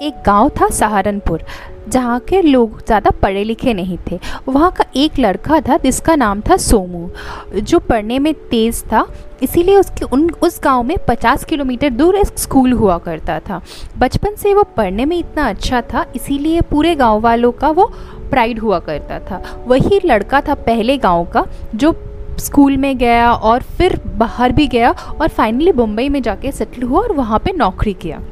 एक गाँव था सहारनपुर, जहाँ के लोग ज़्यादा पढ़े लिखे नहीं थे। वहाँ का एक लड़का था जिसका नाम था सोमू, जो पढ़ने में तेज़ था, इसीलिए उसके उन, उस गाँव में 50 किलोमीटर दूर एक स्कूल हुआ करता था। बचपन से वो पढ़ने में इतना अच्छा था, इसीलिए पूरे गाँव वालों का वो प्राइड हुआ करता था। वही लड़का था पहले गाँव का, जो स्कूल में गया और फिर बाहर भी गया और फाइनली मुंबई में जाके सेटल हुआ और वहाँ पे नौकरी किया।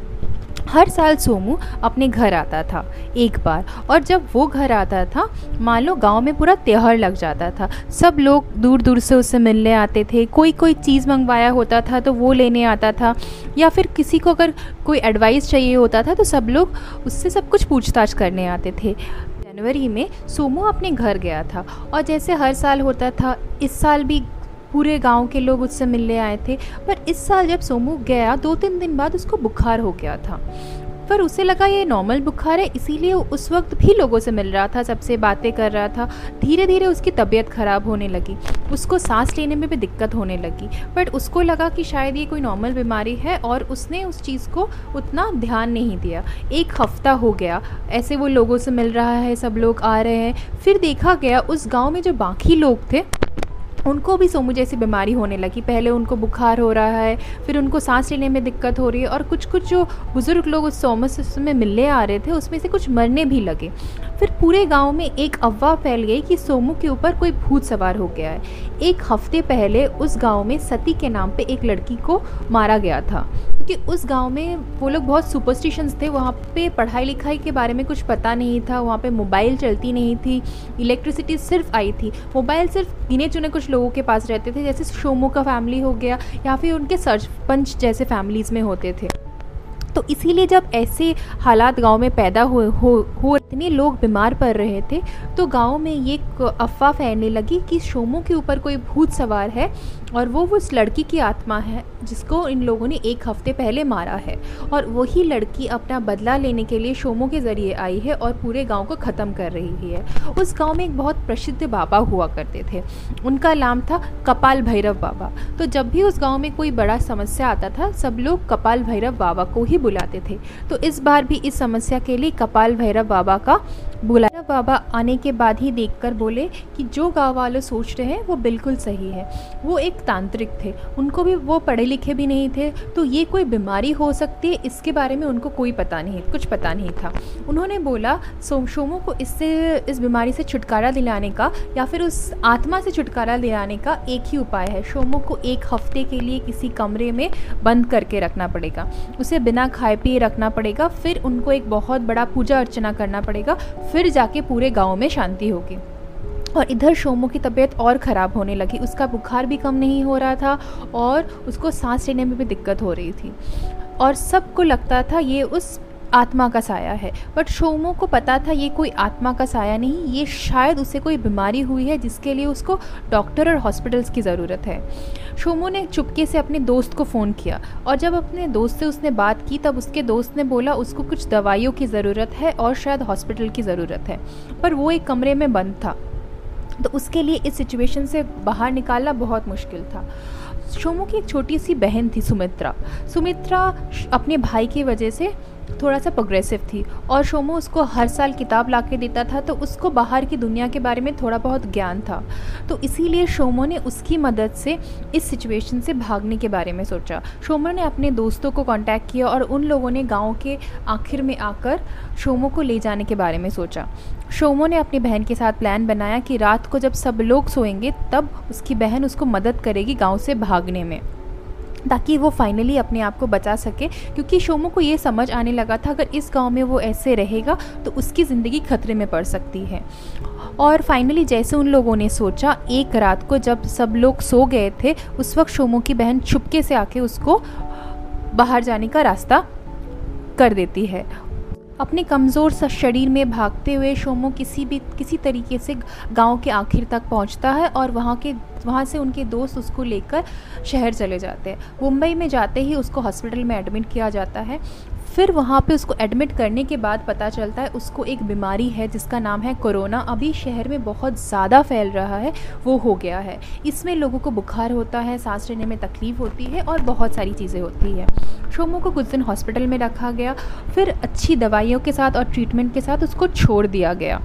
हर साल सोमू अपने घर आता था, एक बार। और जब वो घर आता था, मान लो गाँव में पूरा त्यौहार लग जाता था। सब लोग दूर दूर से उससे मिलने आते थे कोई कोई चीज़ मंगवाया होता था तो वो लेने आता था। या फिर किसी को अगर कोई एडवाइस चाहिए होता था तो सब लोग उससे सब कुछ पूछताछ करने आते थे। जनवरी में सोमू अपने घर गया था। और जैसे हर साल होता था, इस साल भी पूरे गाँव के लोग उससे मिलने आए थे। पर इस साल जब सोमू गया दो तीन दिन बाद उसको बुखार हो गया था। पर उसे लगा ये नॉर्मल बुखार है, इसीलिए उस वक्त भी लोगों से मिल रहा था, सबसे बातें कर रहा था। धीरे धीरे उसकी तबीयत ख़राब होने लगी। उसको सांस लेने में भी दिक्कत होने लगी। बट उसको लगा कि शायद ये कोई नॉर्मल बीमारी है और उसने उस चीज़ को उतना ध्यान नहीं दिया। एक हफ़्ता हो गया। ऐसे वो लोगों से मिल रहा है, सब लोग आ रहे हैं। फिर देखा गया, उस गाँव में जो बाकी लोग थे उनको भी सोमू जैसी बीमारी होने लगी। पहले उनको बुखार हो रहा है, फिर उनको सांस लेने में दिक्कत हो रही है और कुछ कुछ जो बुज़ुर्ग लोग उस सोमस में मिलने आ रहे थे, उसमें से कुछ मरने भी लगे। फिर पूरे गाँव में एक अफवाह फैल गई कि सोमू के ऊपर कोई भूत सवार हो गया है। एक हफ़्ते पहले उस गाँव में सती के नाम पे एक लड़की को मारा गया था। क्योंकि उस गाँव में वो लोग बहुत सुपरस्टिशंस थे, वहाँ पे पढ़ाई लिखाई के बारे में कुछ पता नहीं था, वहाँ पे मोबाइल चलती नहीं थी इलेक्ट्रिसिटी सिर्फ़ आई थी। मोबाइल सिर्फ़ गिने चुने कुछ लोगों के पास रहते थे, जैसे शोमो का फैमिली हो गया, या फिर उनके सरपंच जैसे फैमिलीज़ में होते थे। तो इसीलिए जब ऐसे हालात गाँव में पैदा हो हो हो इतने लोग बीमार पड़ रहे थे तो गाँव में ये अफवाह फैलने लगी कि शोमो के ऊपर कोई भूत सवार है और वो उस लड़की की आत्मा है, जिसको इन लोगों ने एक हफ़्ते पहले मारा है। और वही लड़की अपना बदला लेने के लिए शोमो के ज़रिए आई है और पूरे गाँव को ख़त्म कर रही है। उस गाँव में एक बहुत प्रसिद्ध बाबा हुआ करते थे। उनका नाम था कपाल भैरव बाबा। तो जब भी उस गाँव में कोई बड़ा समस्या आता था, सब लोग कपाल भैरव बाबा को ही बुलाते थे। तो इस बार भी इस समस्या के लिए कपाल भैरव बाबा का बुलाया। बाबा आने के बाद ही देखकर बोले कि जो गाँव वाले सोच रहे हैं वो बिल्कुल सही है। वो एक तांत्रिक थे। उनको भी वो पढ़े लिखे भी नहीं थे। तो ये कोई बीमारी हो सकती है? इसके बारे में उनको कोई पता नहीं, कुछ पता नहीं था। उन्होंने बोला सो सोमो को इससे, इस बीमारी से छुटकारा दिलाने का या फिर उस आत्मा से छुटकारा दिलाने का एक ही उपाय है। शोमो को एक हफ़्ते के लिए किसी कमरे में बंद करके रखना पड़ेगा। उसे बिना खाए पिए रखना पड़ेगा। फिर उनको एक बहुत बड़ा पूजा अर्चना करना पड़ेगा। फिर जाके पूरे गाँव में शांति होगी। और इधर शोमो की तबीयत और ख़राब होने लगी। उसका बुखार भी कम नहीं हो रहा था और उसको सांस लेने में भी दिक्कत हो रही थी। और सबको लगता था ये उस आत्मा का साया है। बट शोमो को पता था ये कोई आत्मा का साया नहीं, ये शायद उसे कोई बीमारी हुई है जिसके लिए उसको डॉक्टर और हॉस्पिटल्स की ज़रूरत है। शोमो ने चुपके से अपने दोस्त को फ़ोन किया और जब अपने दोस्त से उसने बात की, तब उसके दोस्त ने बोला, उसको कुछ दवाइयों की ज़रूरत है और शायद हॉस्पिटल की ज़रूरत है। पर वो एक कमरे में बंद था। तो उसके लिए इस सिचुएशन से बाहर निकालना बहुत मुश्किल था। शोमो की एक छोटी सी बहन थी सुमित्रा। सुमित्रा अपने भाई की वजह से थोड़ा सा प्रोग्रेसिव थी और शोमो उसको हर साल किताब ला के देता था तो उसको बाहर की दुनिया के बारे में थोड़ा बहुत ज्ञान था। तो इसीलिए शोमो ने उसकी मदद से इस सिचुएशन से भागने के बारे में सोचा। शोमो ने अपने दोस्तों को कांटेक्ट किया और उन लोगों ने गाँव के आखिर में आकर शोमो को ले जाने के बारे में सोचा। शोमो ने अपनी बहन के साथ प्लान बनाया कि रात को जब सब लोग सोएँगे, तब उसकी बहन उसको मदद करेगी गाँव से भागने में। ताकि वो फाइनली अपने आप को बचा सके। क्योंकि शोमो को ये समझ आने लगा था, अगर इस गाँव में वो ऐसे रहेगा तो उसकी ज़िंदगी खतरे में पड़ सकती है। और फाइनली जैसे उन लोगों ने सोचा, एक रात को जब सब लोग सो गए थे, उस वक्त शोमो की बहन छुपके से आके उसको बाहर जाने का रास्ता कर देती है। अपने कमज़ोर सा शरीर में भागते हुए शोमो किसी भी, किसी तरीके से गाँव के आखिर तक पहुँचता है और वहाँ के वहाँ से उनके दोस्त उसको लेकर शहर चले जाते हैं। मुंबई में जाते ही उसको हॉस्पिटल में एडमिट किया जाता है। फिर वहाँ पे उसको एडमिट करने के बाद पता चलता है उसको एक बीमारी है जिसका नाम है कोरोना। अभी शहर में बहुत ज़्यादा फैल रहा है, वो हो गया है। इसमें लोगों को बुखार होता है, सांस लेने में तकलीफ़ होती है और बहुत सारी चीज़ें होती है। शोमो को कुछ दिन हॉस्पिटल में रखा गया, फिर अच्छी दवाइयों के साथ और ट्रीटमेंट के साथ उसको छोड़ दिया गया।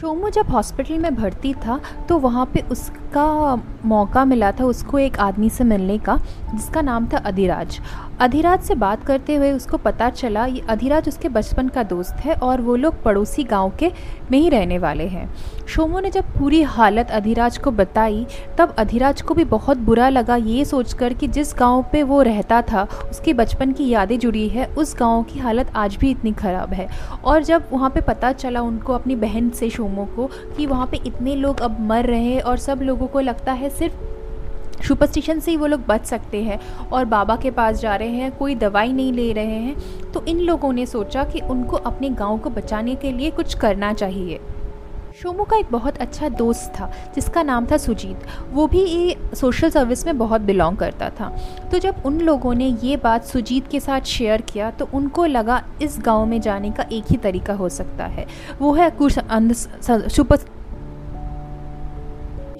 शोमो, जब हॉस्पिटल में भर्ती था तो वहाँ पे उसका मौका मिला था उसको एक आदमी से मिलने का, जिसका नाम था अधिराज। अधिराज से बात करते हुए उसको पता चला, ये अधिराज उसके बचपन का दोस्त है और वो लोग पड़ोसी गाँव के में ही रहने वाले हैं। शोमो ने जब पूरी हालत अधिराज को बताई, तब अधिराज को भी बहुत बुरा लगा। ये सोचकर कि जिस गाँव पे वो रहता था, उसकी बचपन की यादें जुड़ी है, उस गाँव की हालत आज भी इतनी ख़राब है। और जब वहाँ पे पता चला उनको, अपनी बहन से शोमो को, कि वहाँ पे इतने लोग अब मर रहे हैं और सब लोगों को लगता है सिर्फ़ सुपरस्टिशन से ही वो लोग बच सकते हैं और बाबा के पास जा रहे हैं, कोई दवाई नहीं ले रहे हैं। तो इन लोगों ने सोचा कि उनको अपने गाँव को बचाने के लिए कुछ करना चाहिए। शोमो का एक बहुत अच्छा दोस्त था, जिसका नाम था सुजीत। वो भी ये सोशल सर्विस में बहुत बिलोंग करता था। तो जब उन लोगों ने ये बात सुजीत के साथ शेयर किया तो उनको लगा इस गाँव में जाने का एक ही तरीका हो सकता है। वो है कुछ सुपर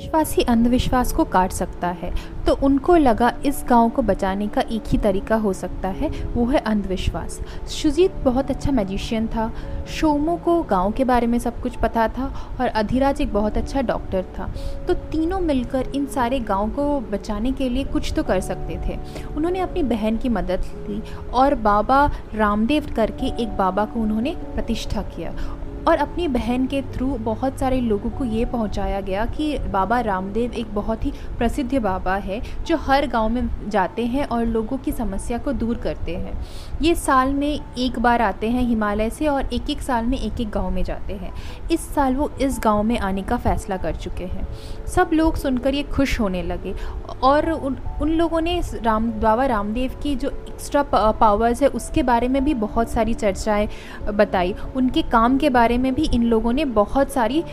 विश्वास ही अंधविश्वास को काट सकता है तो उनको लगा इस गाँव को बचाने का एक ही तरीका हो सकता है, वो है अंधविश्वास। सुजीत बहुत अच्छा मैजिशियन था, शोमो को गाँव के बारे में सब कुछ पता था, और अधिराज एक बहुत अच्छा डॉक्टर था। तो तीनों मिलकर इन सारे गाँव को बचाने के लिए कुछ तो कर सकते थे। उन्होंने अपनी बहन की मदद ली, और बाबा रामदेव करके एक बाबा को उन्होंने प्रतिष्ठा किया। और अपनी बहन के थ्रू बहुत सारे लोगों को ये पहुँचाया गया कि बाबा रामदेव एक बहुत ही प्रसिद्ध बाबा है, जो हर गाँव में जाते हैं और लोगों की समस्या को दूर करते हैं। ये साल में एक बार आते हैं हिमालय से और एक एक साल में एक एक गाँव में जाते हैं। इस साल वो इस गाँव में आने का फ़ैसला कर चुके हैं। सब लोग सुनकर ये खुश होने लगे और उन उन लोगों ने राम, बाबा रामदेव की जो एक्स्ट्रा पावर्स है, उसके बारे में भी बहुत सारी चर्चाएँ बताई। उनके काम के बारे में भी इन लोगों ने बहुत सारी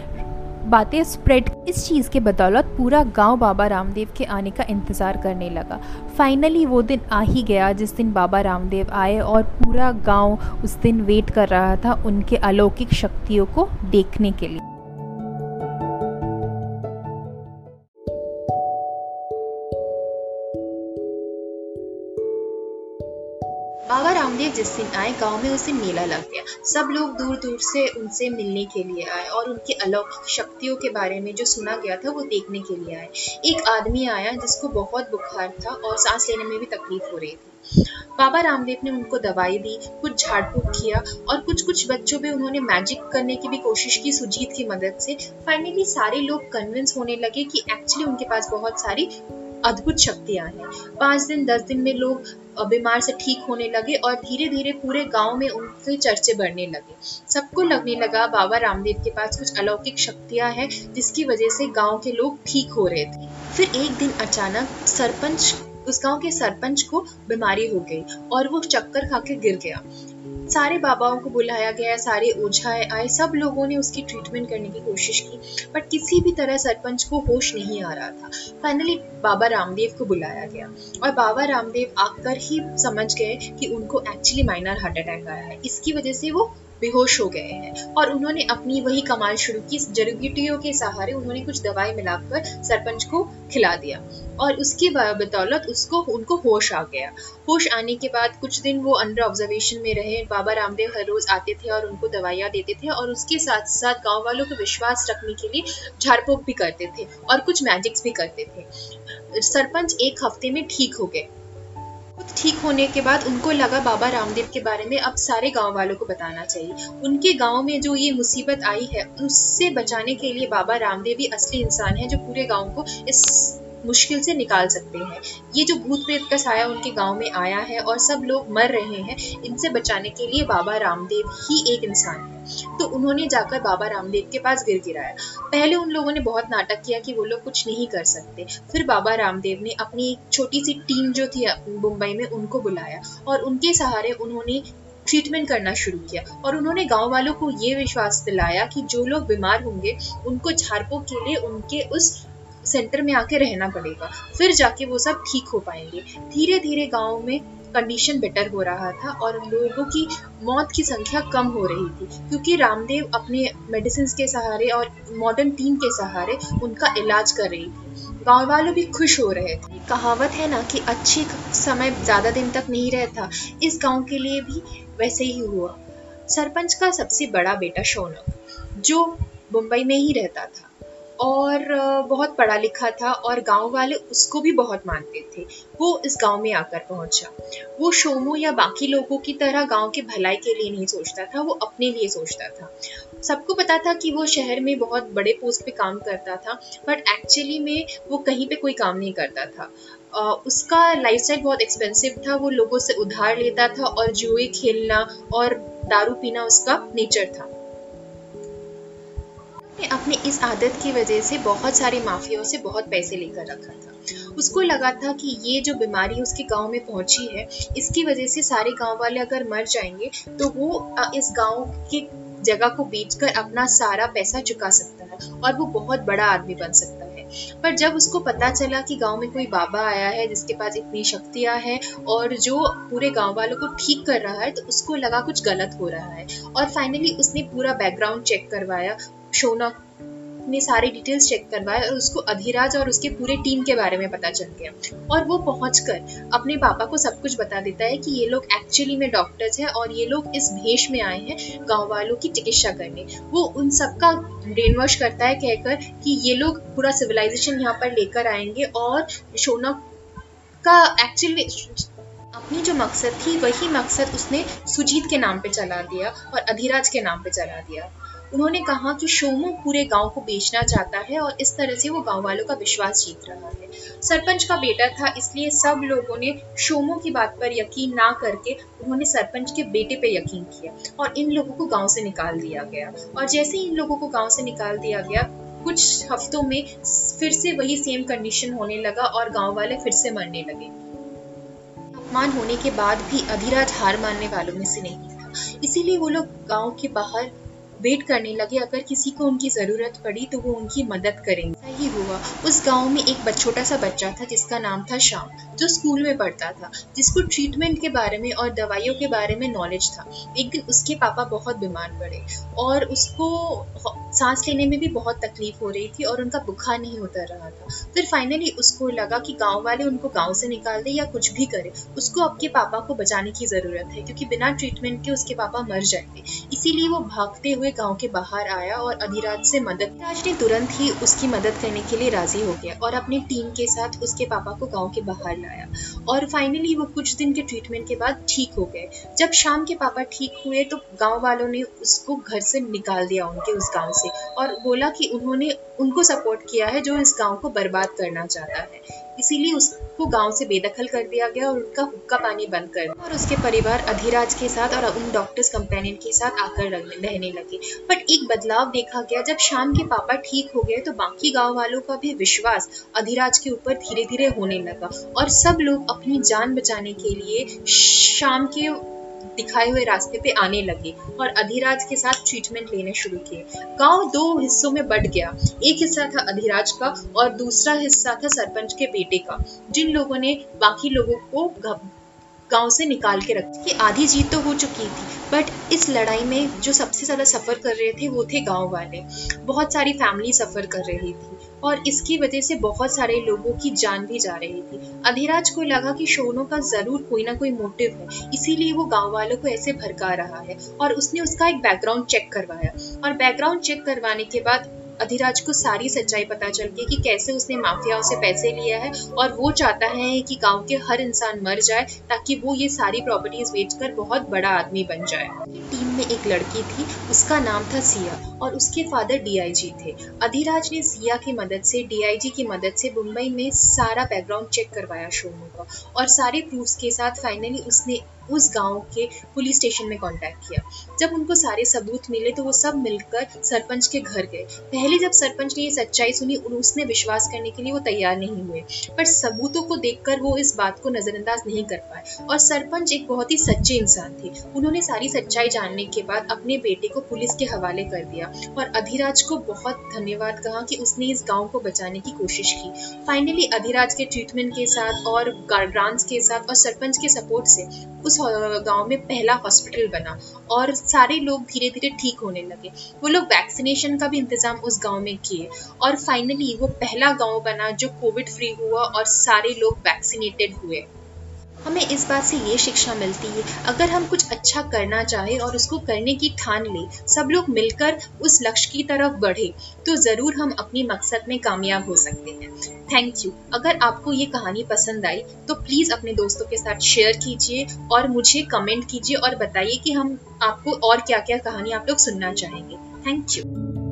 बातें स्प्रेड इस चीज़ के बदौलत पूरा गाँव बाबा रामदेव के आने का इंतज़ार करने लगा। फाइनली वो दिन आ ही गया जिस दिन बाबा रामदेव आए और पूरा गाँव उस दिन वेट कर रहा था उनके अलौकिक शक्तियों को देखने के लिए। जिस दिन आए, गाँव में उस मेला लग गया। सब लोग दूर दूर से उनसे मिलने के लिए आए और उनकी अलौकिक शक्तियों के बारे में जो सुना गया था, वो देखने के लिए आए। एक आदमी आया जिसको बहुत बुखार था और सांस लेने में भी तकलीफ़ हो रही थी। बाबा रामदेव ने उनको दवाई दी, कुछ झाड़ फूक किया और कुछ कुछ बच्चों पे उन्होंने मैजिक करने की भी कोशिश की सुजीत की मदद से। फाइनली सारे लोग कन्विंस होने लगे कि एक्चुअली उनके पास बहुत सारी अद्भुत शक्तियाँ हैं। पाँच दिन, दस दिन में लोग बीमार से ठीक होने लगे और धीरे धीरे पूरे गाँव में उनके चर्चे बढ़ने लगे। सबको लगने लगा, बाबा रामदेव के पास कुछ अलौकिक शक्तियाँ हैं जिसकी वजह से गाँव के लोग ठीक हो रहे थे। फिर एक दिन अचानक सरपंच, उस गाँव के सरपंच को बीमारी हो गई और वो चक्कर खा के गिर गया। सारे बाबाओं को बुलाया गया, सारे ओझाए आए, सब लोगों ने उसकी ट्रीटमेंट करने की कोशिश की बट किसी भी तरह सरपंच को होश नहीं आ रहा था। फाइनली बाबा रामदेव को बुलाया गया और बाबा रामदेव आकर ही समझ गए कि उनको एक्चुअली माइनर हार्ट अटैक आया है। इसकी वजह से वो बेहोश हो गए हैं। और उन्होंने अपनी वही कमाल शुरू की। जड़ीबूटियों के सहारे उन्होंने कुछ दवाई मिलाकर सरपंच को खिला दिया। और उसकी बदौलत उसको, उनको होश आ गया। होश आने के बाद कुछ दिन वो अंडर ऑब्जर्वेशन में रहे। बाबा रामदेव हर रोज आते थे और उनको दवाइयाँ देते थे और उसके साथ साथ गाँव वालों को विश्वास रखने के लिए झाड़पोक भी करते थे और कुछ मैजिक्स भी करते थे। सरपंच एक हफ़्ते में ठीक हो गए। खुद ठीक होने के बाद उनको लगा बाबा रामदेव के बारे में अब सारे गाँव वालों को बताना चाहिए। उनके गाँव में जो ये मुसीबत आई है, उससे बचाने के लिए बाबा रामदेव ही असली इंसान है जो पूरे गाँव को इस मुश्किल से निकाल सकते हैं। ये जो भूत प्रेत का साया उनके गाँव में आया है और सब लोग मर रहे हैं, इनसे बचाने के लिए बाबा रामदेव ही एक इंसान है। तो उन्होंने जाकर बाबा रामदेव के पास गिर गिराया। पहले उन लोगों ने बहुत नाटक किया कि वो लोग कुछ नहीं कर सकते। फिर बाबा रामदेव ने अपनी एक छोटी सी टीम जो थी मुंबई में उनको बुलाया और उनके सहारे उन्होंने ट्रीटमेंट करना शुरू किया और उन्होंने गाँव वालों को ये विश्वास दिलाया कि जो लोग बीमार होंगे, उनको झारपों के लिए उनके उस सेंटर में आके रहना पड़ेगा। फिर जाके वो सब ठीक हो पाएँगे। धीरे धीरे गाँव में कंडीशन बेटर हो रहा था और लोगों की मौत की संख्या कम हो रही थी। क्योंकि रामदेव अपने मेडिसिन के सहारे और मॉडर्न टीम के सहारे उनका इलाज कर रही थी। गाँव वालों भी खुश हो रहे थे। कहावत है ना कि अच्छी समय ज़्यादा दिन तक नहीं रहता। इस गाँव के लिए भी वैसे ही हुआ। सरपंच का सबसे बड़ा बेटा शौनक, जो मुंबई में ही रहता था। और बहुत पढ़ा लिखा था और गाँव वाले उसको भी बहुत मानते थे। वो इस गाँव में आकर पहुँचा। वो शोमो या बाकी लोगों की तरह गाँव के भलाई के लिए नहीं सोचता था, वो अपने लिए सोचता था। सबको पता था कि वो शहर में बहुत बड़े पोस्ट पे काम करता था बट एक्चुअली में वो कहीं पे कोई काम नहीं करता था। उसका लाइफस्टाइल बहुत एक्सपेंसिव था, वो लोगों से उधार लेता था और जुए खेलना और दारू पीना उसका नेचर था। अपनी इस आदत की वजह से बहुत सारे माफियाओं से बहुत पैसे लेकर रखा था। उसको लगा था कि ये जो बीमारी उसके गाँव में पहुँची है, इसकी वजह से सारे गाँव वाले अगर मर जाएँगे तो वो इस गाँव के जगह को बेचकर अपना सारा पैसा चुका सकता है और वो बहुत बड़ा आदमी बन सकता है। पर जब उसको पता चला कि गाँव में कोई बाबा आया है, जिसके पास इतनी शक्तियाँ हैं और जो पूरे गाँव वालों को ठीक कर रहा है तो उसको लगा कुछ गलत हो रहा है। और फाइनली उसने पूरा बैकग्राउंड चेक करवाया शोनक ने सारी डिटेल्स चेक करवाए और उसको अधिराज और उसके पूरे टीम के बारे में पता चल गया। और वो पहुंचकर अपने पापा को सब कुछ बता देता है कि ये लोग एक्चुअली में डॉक्टर्स हैं और ये लोग इस भेष में आए हैं गाँव वालों की चिकित्सा करने। वो उन सबका ब्रेन वॉश करता है कहकर कि ये लोग पूरा सिविलाइजेशन यहाँ पर लेकर आएँगे और शोनक का एक्चुअली अपनी जो मकसद थी, वही मकसद उसने सुजीत के नाम पे चला दिया और अधिराज के नाम पे चला दिया। उन्होंने कहा कि शोमू पूरे गाँव को बेचना चाहता है और इस तरह से वो गाँव वालों का विश्वास जीत रहा है। सरपंच का बेटा था, इसलिए सब लोगों ने शोमू की बात पर यकीन ना करके उन्होंने सरपंच के बेटे पे यकीन किया और इन लोगों को गाँव से निकाल दिया गया। और जैसे ही इन लोगों को गाँव से निकाल दिया गया, कुछ हफ्तों में फिर से वही सेम कंडीशन होने लगा और गाँव वाले फिर से मरने लगे। अपमान होने के बाद भी अधिराज हार मानने वालों में से नहीं था। इसीलिए वो लोग गाँव के बाहर वेट करने लगे, अगर किसी को उनकी ज़रूरत पड़ी तो वो उनकी मदद करेंगे। ऐसा ही हुआ। उस गाँव में एक छोटा सा बच्चा था जिसका नाम था श्याम, जो स्कूल में पढ़ता था, जिसको ट्रीटमेंट के बारे में और दवाइयों के बारे में नॉलेज था। एक दिन उसके पापा बहुत बीमार पड़े और उसको सांस लेने में भी बहुत तकलीफ़ हो रही थी और उनका बुखार नहीं होता रहा था। फिर फाइनली उसको लगा कि गाँव वाले उनको गाँव से निकाल दे या कुछ भी करे। उसको आपके पापा को बचाने की ज़रूरत है, क्योंकि बिना ट्रीटमेंट के उसके पापा मर जाएँगे। इसीलिए वो भागते हुए गाँव के बाहर आया और अधिराज से मदद राज ने तुरंत ही उसकी मदद करने के लिए राज़ी हो गया और अपनी टीम के साथ उसके पापा को गाँव के बाहर लाया। और फाइनली वो कुछ दिन के ट्रीटमेंट के बाद ठीक हो गए। जब शाम के पापा ठीक हुए तो गाँव वालों ने उसको घर से निकाल दिया उनके उस गाँव से और बोला कि उन्होंने उनको सपोर्ट किया है जो इस गाँव को बर्बाद करना चाहता है। इसीलिए उसको गाँव से बेदखल कर दिया गया और उनका हुक्का पानी बंद कर दिया। और उसके परिवार अधिराज के साथ और उन डॉक्टर्स कंपेनियन के साथ आकर रहने लगे। बट एक बदलाव देखा गया, जब शाम के पापा ठीक हो गए तो बाकी गाँव वालों का भी विश्वास अधिराज के ऊपर धीरे धीरे होने लगा। और सब लोग अपनी जान बचाने के लिए शाम के दिखाए हुए रास्ते पे आने लगे और अधिराज के साथ ट्रीटमेंट लेने शुरू किए। गाँव दो हिस्सों में बढ़ गया। एक हिस्सा था अधिराज का और दूसरा हिस्सा था सरपंच के बेटे का, जिन लोगों ने बाकी लोगों को गाँव से निकाल के रखती कि आधी जीत तो हो चुकी थी बट इस लड़ाई में जो सबसे ज़्यादा सफ़र कर रहे थे वो थे गाँव वाले। बहुत सारी फैमिली सफ़र कर रही थी। और इसकी वजह से बहुत सारे लोगों की जान भी जा रही थी। अधिराज को लगा कि शोनो का ज़रूर कोई ना कोई मोटिव है, इसीलिए वो गाँव वालों को ऐसे भड़का रहा है और उसने उसका एक बैकग्राउंड चेक करवाया। और बैकग्राउंड चेक करवाने के बाद अधिराज को सारी सच्चाई पता चल गई कि कैसे उसने माफियाओं से पैसे लिया है और वो चाहता है कि गाँव के हर इंसान मर जाए ताकि वो ये सारी प्रॉपर्टीज़ बेचकर बहुत बड़ा आदमी बन जाए। टीम में एक लड़की थी, उसका नाम था सिया और उसके फादर डीआईजी थे। अधिराज ने सिया की मदद से डीआईजी की मदद से मुंबई में सारा बैकग्राउंड चेक करवाया शोनू का और सारे प्रूफ्स के साथ फाइनली उसने उस गाँव के पुलिस स्टेशन में कांटेक्ट किया। जब उनको सारे सबूत मिले तो वो सब मिलकर सरपंच के घर गए। पहले जब सरपंच ने ये सच्चाई सुनी उसने विश्वास करने के लिए वो तैयार नहीं हुए। पर सबूतों को देखकर वो इस बात को नजरअंदाज नहीं कर पाए। और सरपंच एक बहुत ही सच्चे इंसान थे। उन्होंने सारी सच्चाई जानने के बाद अपने बेटे को पुलिस के हवाले कर दिया और अधिराज को बहुत धन्यवाद कहा कि उसने इस गाँव को बचाने की कोशिश की। फाइनली अधिराज के ट्रीटमेंट के साथ और ग्रांट्स के साथ और सरपंच के सपोर्ट से उस गाँव में पहला हॉस्पिटल बना और सारे लोग धीरे धीरे ठीक होने लगे। वो लोग वैक्सीनेशन का भी इंतज़ाम उस गाँव में किए और फाइनली वो पहला गाँव बना जो कोविड फ्री हुआ और सारे लोग वैक्सीनेटेड हुए। हमें इस बात से ये शिक्षा मिलती है, अगर हम कुछ अच्छा करना चाहें और उसको करने की ठान लें, सब लोग मिलकर उस लक्ष्य की तरफ़ बढ़े तो ज़रूर हम अपने मकसद में कामयाब हो सकते हैं। थैंक यू अगर आपको ये कहानी पसंद आई तो प्लीज़ अपने दोस्तों के साथ शेयर कीजिए और मुझे कमेंट कीजिए और बताइए कि हम आपको और क्या क्या कहानी आप लोग सुनना चाहेंगे। Thank you